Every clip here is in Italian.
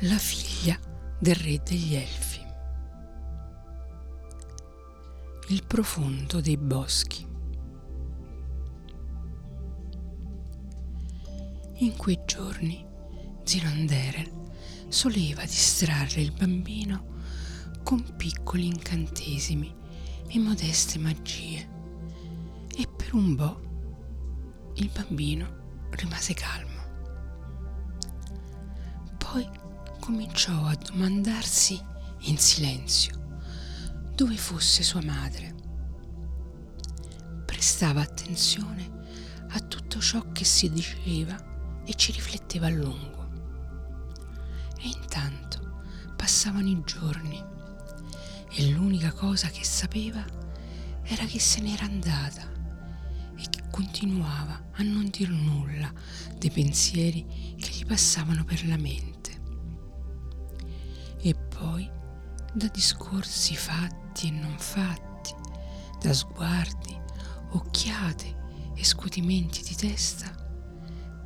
la figlia del re degli elfi. Il profondo dei boschi. In quei giorni Zironderel soleva distrarre il bambino con piccoli incantesimi e modeste magie e per un po' il bambino rimase calmo. Cominciò a domandarsi in silenzio dove fosse sua madre. Prestava attenzione a tutto ciò che si diceva e ci rifletteva a lungo. E intanto passavano i giorni e l'unica cosa che sapeva era che se n'era andata e che continuava a non dir nulla dei pensieri che gli passavano per la mente poi da discorsi fatti e non fatti, da sguardi, occhiate e scuotimenti di testa,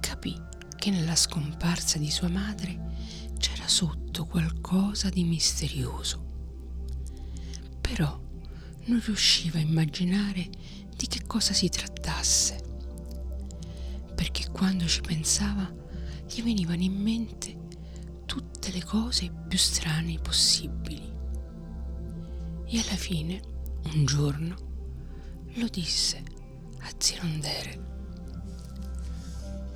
capì che nella scomparsa di sua madre c'era sotto qualcosa di misterioso. Però non riusciva a immaginare di che cosa si trattasse, perché quando ci pensava gli venivano in mente tutte le cose più strane possibili. E alla fine, un giorno, lo disse a Zirondere.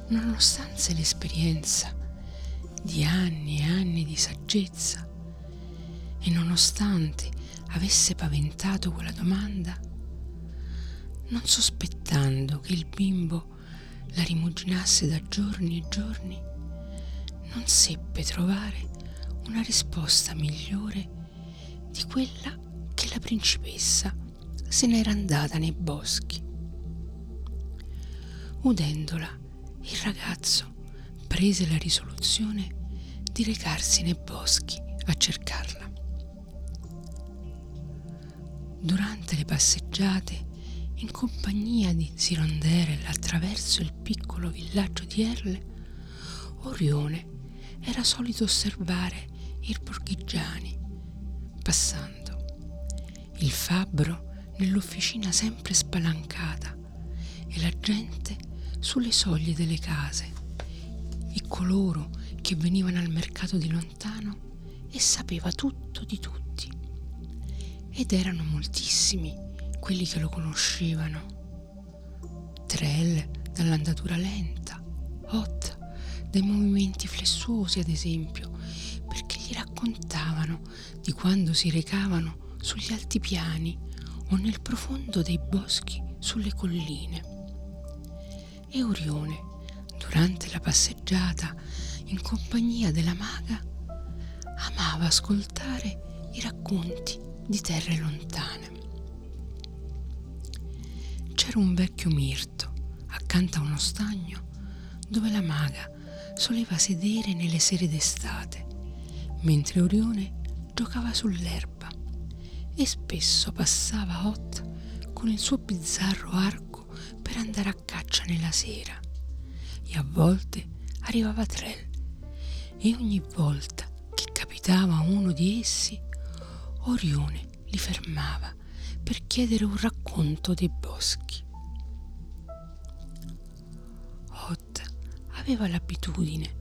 Nonostante l'esperienza di anni e anni di saggezza e nonostante avesse paventato quella domanda, non sospettando che il bimbo la rimuginasse da giorni e giorni, non seppe trovare una risposta migliore di quella che la principessa se n'era andata nei boschi. Udendola, il ragazzo prese la risoluzione di recarsi nei boschi a cercarla. Durante le passeggiate in compagnia di Zironderel attraverso il piccolo villaggio di Erle, Orione era solito osservare i borghigiani passando. Il fabbro nell'officina sempre spalancata e la gente sulle soglie delle case e coloro che venivano al mercato di lontano e sapeva tutto di tutti. Ed erano moltissimi quelli che lo conoscevano. Trell dall'andatura lenta, Hot dai movimenti flessuosi, ad esempio, perché gli raccontavano di quando si recavano sugli altipiani o nel profondo dei boschi sulle colline. E Orione, durante la passeggiata in compagnia della maga, amava ascoltare i racconti di terre lontane. C'era un vecchio mirto accanto a uno stagno dove la maga soleva sedere nelle sere d'estate, mentre Orione giocava sull'erba e spesso passava Hot con il suo bizzarro arco per andare a caccia nella sera. E a volte arrivava Trell e ogni volta che capitava uno di essi, Orione li fermava per chiedere un racconto dei boschi. Aveva l'abitudine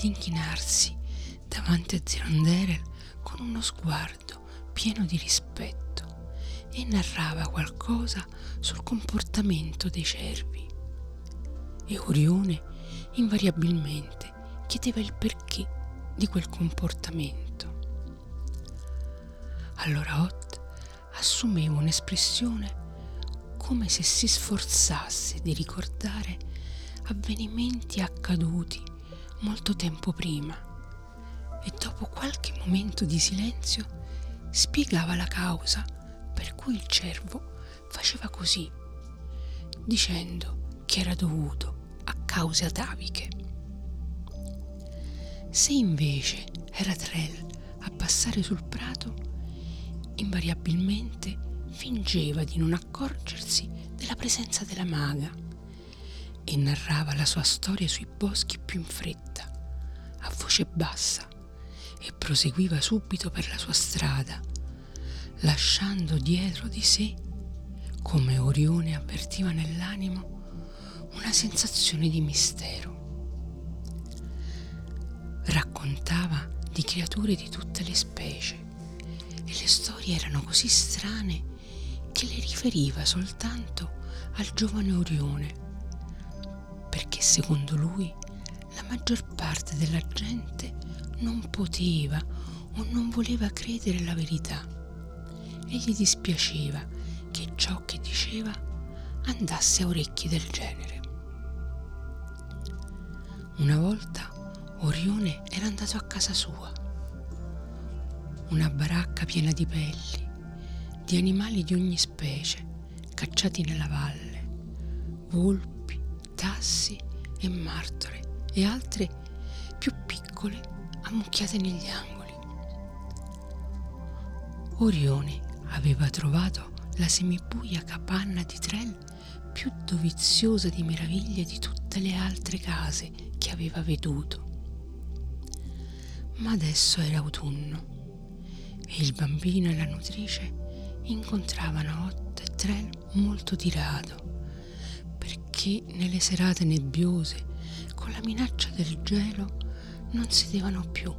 di inchinarsi davanti a Zironderel con uno sguardo pieno di rispetto e narrava qualcosa sul comportamento dei cervi. E Orione invariabilmente chiedeva il perché di quel comportamento. Allora Ott assumeva un'espressione come se si sforzasse di ricordare avvenimenti accaduti molto tempo prima e dopo qualche momento di silenzio spiegava la causa per cui il cervo faceva così, dicendo che era dovuto a cause ataviche. Se invece era Trell a passare sul prato, invariabilmente fingeva di non accorgersi della presenza della maga e narrava la sua storia sui boschi più in fretta, a voce bassa, e proseguiva subito per la sua strada, lasciando dietro di sé, come Orione avvertiva nell'animo, una sensazione di mistero. Raccontava di creature di tutte le specie e le storie erano così strane che le riferiva soltanto al giovane Orione, perché secondo lui la maggior parte della gente non poteva o non voleva credere la verità e gli dispiaceva che ciò che diceva andasse a orecchi del genere. Una volta Orione era andato a casa sua, una baracca piena di pelli, di animali di ogni specie cacciati nella valle, volpi, tassi e martore e altre più piccole ammucchiate negli angoli. Orione aveva trovato la semibuia capanna di Trell più doviziosa di meraviglie di tutte le altre case che aveva veduto. Ma adesso era autunno e il bambino e la nutrice incontravano Otto e Trell molto tirato perché nelle serate nebbiose con la minaccia del gelo non sedevano più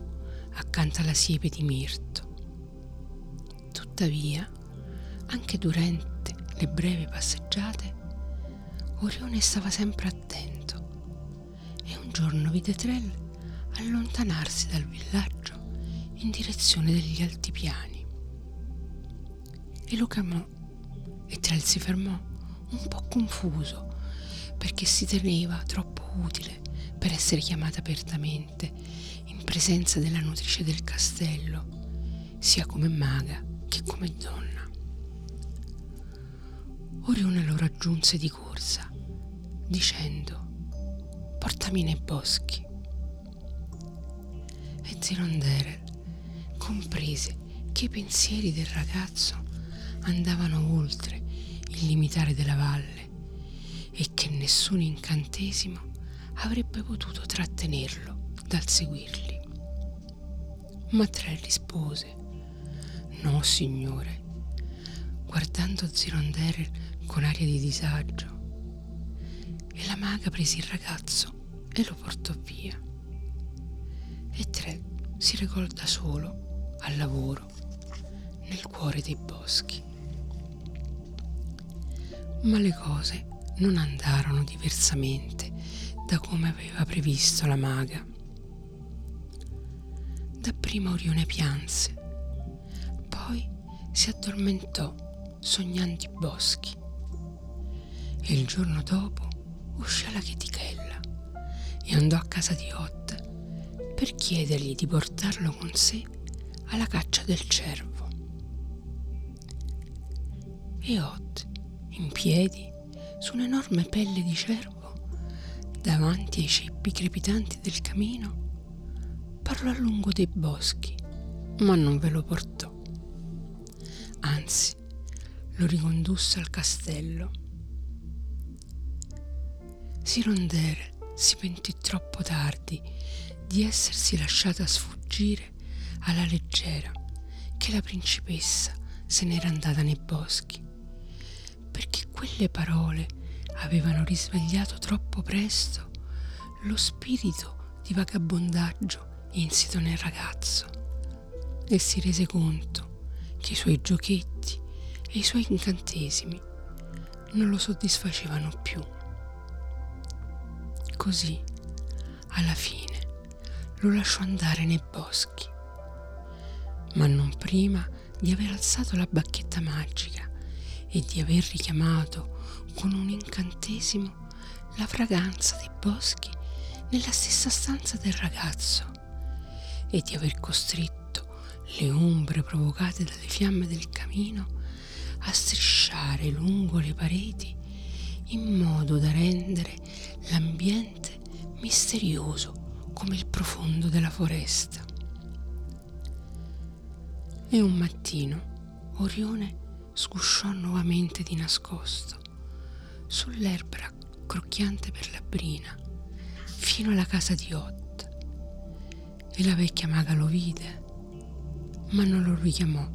accanto alla siepe di mirto. Tuttavia, anche durante le brevi passeggiate, Orione stava sempre attento e un giorno vide Trell allontanarsi dal villaggio in direzione degli altipiani. E lo chiamò e Trell si fermò un po' confuso perché si teneva troppo utile per essere chiamata apertamente in presenza della nutrice del castello, sia come maga che come donna. Orione lo raggiunse di corsa, dicendo portami nei boschi. E Zirondere comprese che i pensieri del ragazzo andavano oltre il limitare della valle e che nessun incantesimo avrebbe potuto trattenerlo dal seguirli. Ma Tre rispose, No, signore, guardando Zirondere con aria di disagio. E la maga prese il ragazzo e lo portò via. E Tre si recò da solo al lavoro nel cuore dei boschi. Ma le cose non andarono diversamente da come aveva previsto la maga. Dapprima Orione pianse, poi si addormentò sognando i boschi e il giorno dopo uscì alla chetichella e andò a casa di Ot per chiedergli di portarlo con sé alla caccia del cervo. E Ot, in piedi, su un'enorme pelle di cervo, davanti ai ceppi crepitanti del camino, parlò a lungo dei boschi, ma non ve lo portò. Anzi, lo ricondusse al castello. Sirondere si pentì troppo tardi di essersi lasciata sfuggire alla leggera che la principessa se n'era andata nei boschi perché quelle parole avevano risvegliato troppo presto lo spirito di vagabondaggio insito nel ragazzo e si rese conto che i suoi giochetti e i suoi incantesimi non lo soddisfacevano più. Così, alla fine, lo lasciò andare nei boschi, ma non prima di aver alzato la bacchetta magica e di aver richiamato con un incantesimo la fragranza dei boschi nella stessa stanza del ragazzo e di aver costretto le ombre provocate dalle fiamme del camino a strisciare lungo le pareti in modo da rendere l'ambiente misterioso come il profondo della foresta. E un mattino Orione sgusciò nuovamente di nascosto sull'erbra crocchiante per la brina fino alla casa di Ott e la vecchia maga lo vide, ma non lo richiamò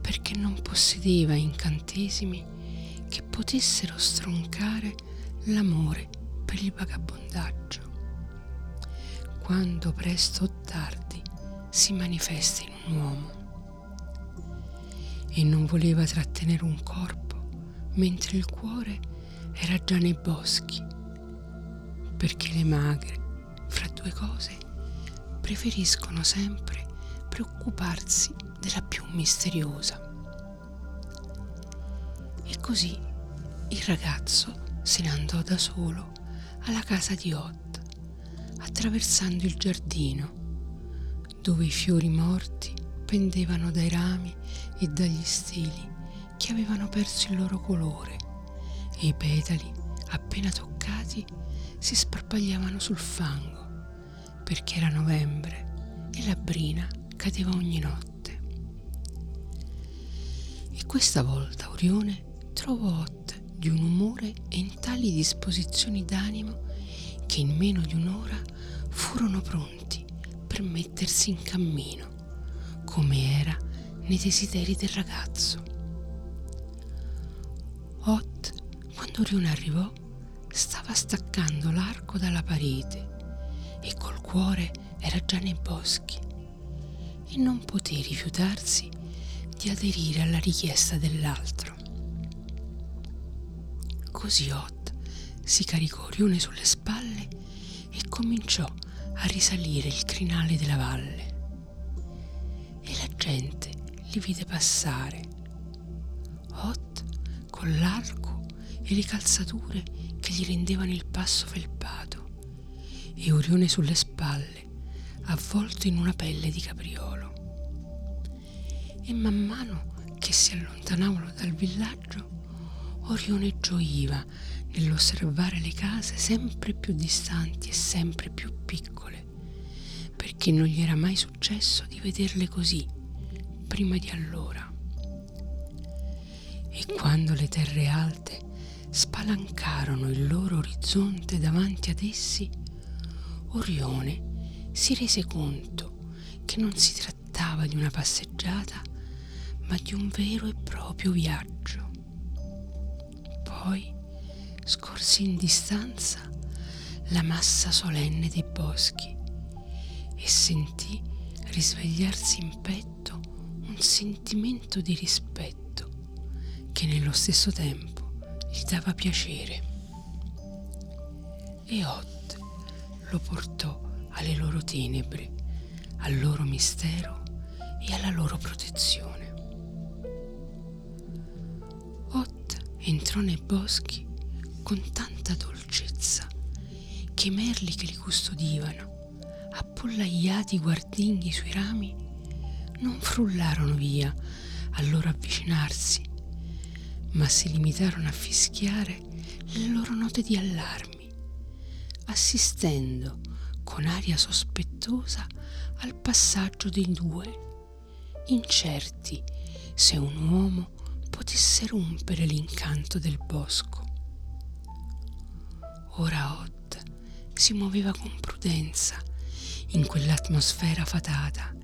perché non possedeva incantesimi che potessero stroncare l'amore per il vagabondaggio. Quando presto o tardi si manifesta in un uomo e non voleva trattenere un corpo mentre il cuore era già nei boschi, perché le magre, fra due cose, preferiscono sempre preoccuparsi della più misteriosa. E così il ragazzo se ne andò da solo alla casa di Ott, attraversando il giardino, dove i fiori morti pendevano dai rami e dagli steli che avevano perso il loro colore e i petali, appena toccati, si sparpagliavano sul fango, perché era novembre e la brina cadeva ogni notte. E questa volta Orione trovò Ot di un umore e in tali disposizioni d'animo che in meno di un'ora furono pronti per mettersi in cammino, come era nei desideri del ragazzo. Ot quando Orione arrivò, stava staccando l'arco dalla parete e col cuore era già nei boschi e non poté rifiutarsi di aderire alla richiesta dell'altro. Così Ot si caricò Orione sulle spalle e cominciò a risalire il crinale della valle. E la gente li vide passare. Ot con l'arco e le calzature che gli rendevano il passo felpato e Orione sulle spalle, avvolto in una pelle di capriolo. E man mano che si allontanavano dal villaggio, Orione gioiva nell'osservare le case sempre più distanti e sempre più piccole, perché non gli era mai successo di vederle così prima di allora. E quando le terre alte spalancarono il loro orizzonte davanti ad essi, Orione si rese conto che non si trattava di una passeggiata, ma di un vero e proprio viaggio. Poi scorse in distanza la massa solenne dei boschi e sentì risvegliarsi in petto un sentimento di rispetto che nello stesso tempo gli dava piacere. E Ot lo portò alle loro tenebre, al loro mistero e alla loro protezione. Ot entrò nei boschi con tanta dolcezza che i merli che li custodivano, appollaiati guardinghi sui rami, non frullarono via al loro avvicinarsi ma si limitarono a fischiare le loro note di allarmi, assistendo con aria sospettosa al passaggio dei due, incerti se un uomo potesse rompere l'incanto del bosco. Ora Odd si muoveva con prudenza in quell'atmosfera fatata,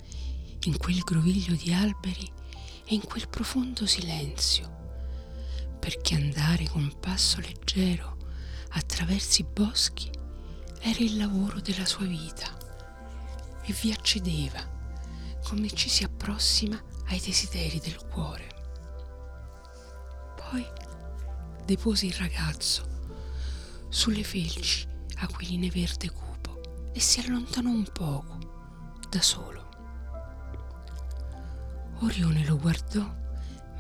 in quel groviglio di alberi e in quel profondo silenzio perché andare con passo leggero attraverso i boschi era il lavoro della sua vita e vi accedeva come ci si approssima ai desideri del cuore. Poi depose il ragazzo sulle felci aquiline verde cupo e si allontanò un poco da solo. Orione lo guardò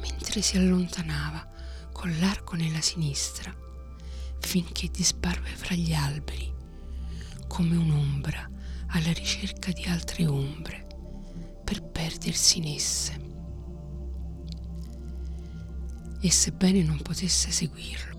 mentre si allontanava con l'arco nella sinistra, finché disparve fra gli alberi, come un'ombra alla ricerca di altre ombre, per perdersi in esse. E sebbene non potesse seguirlo,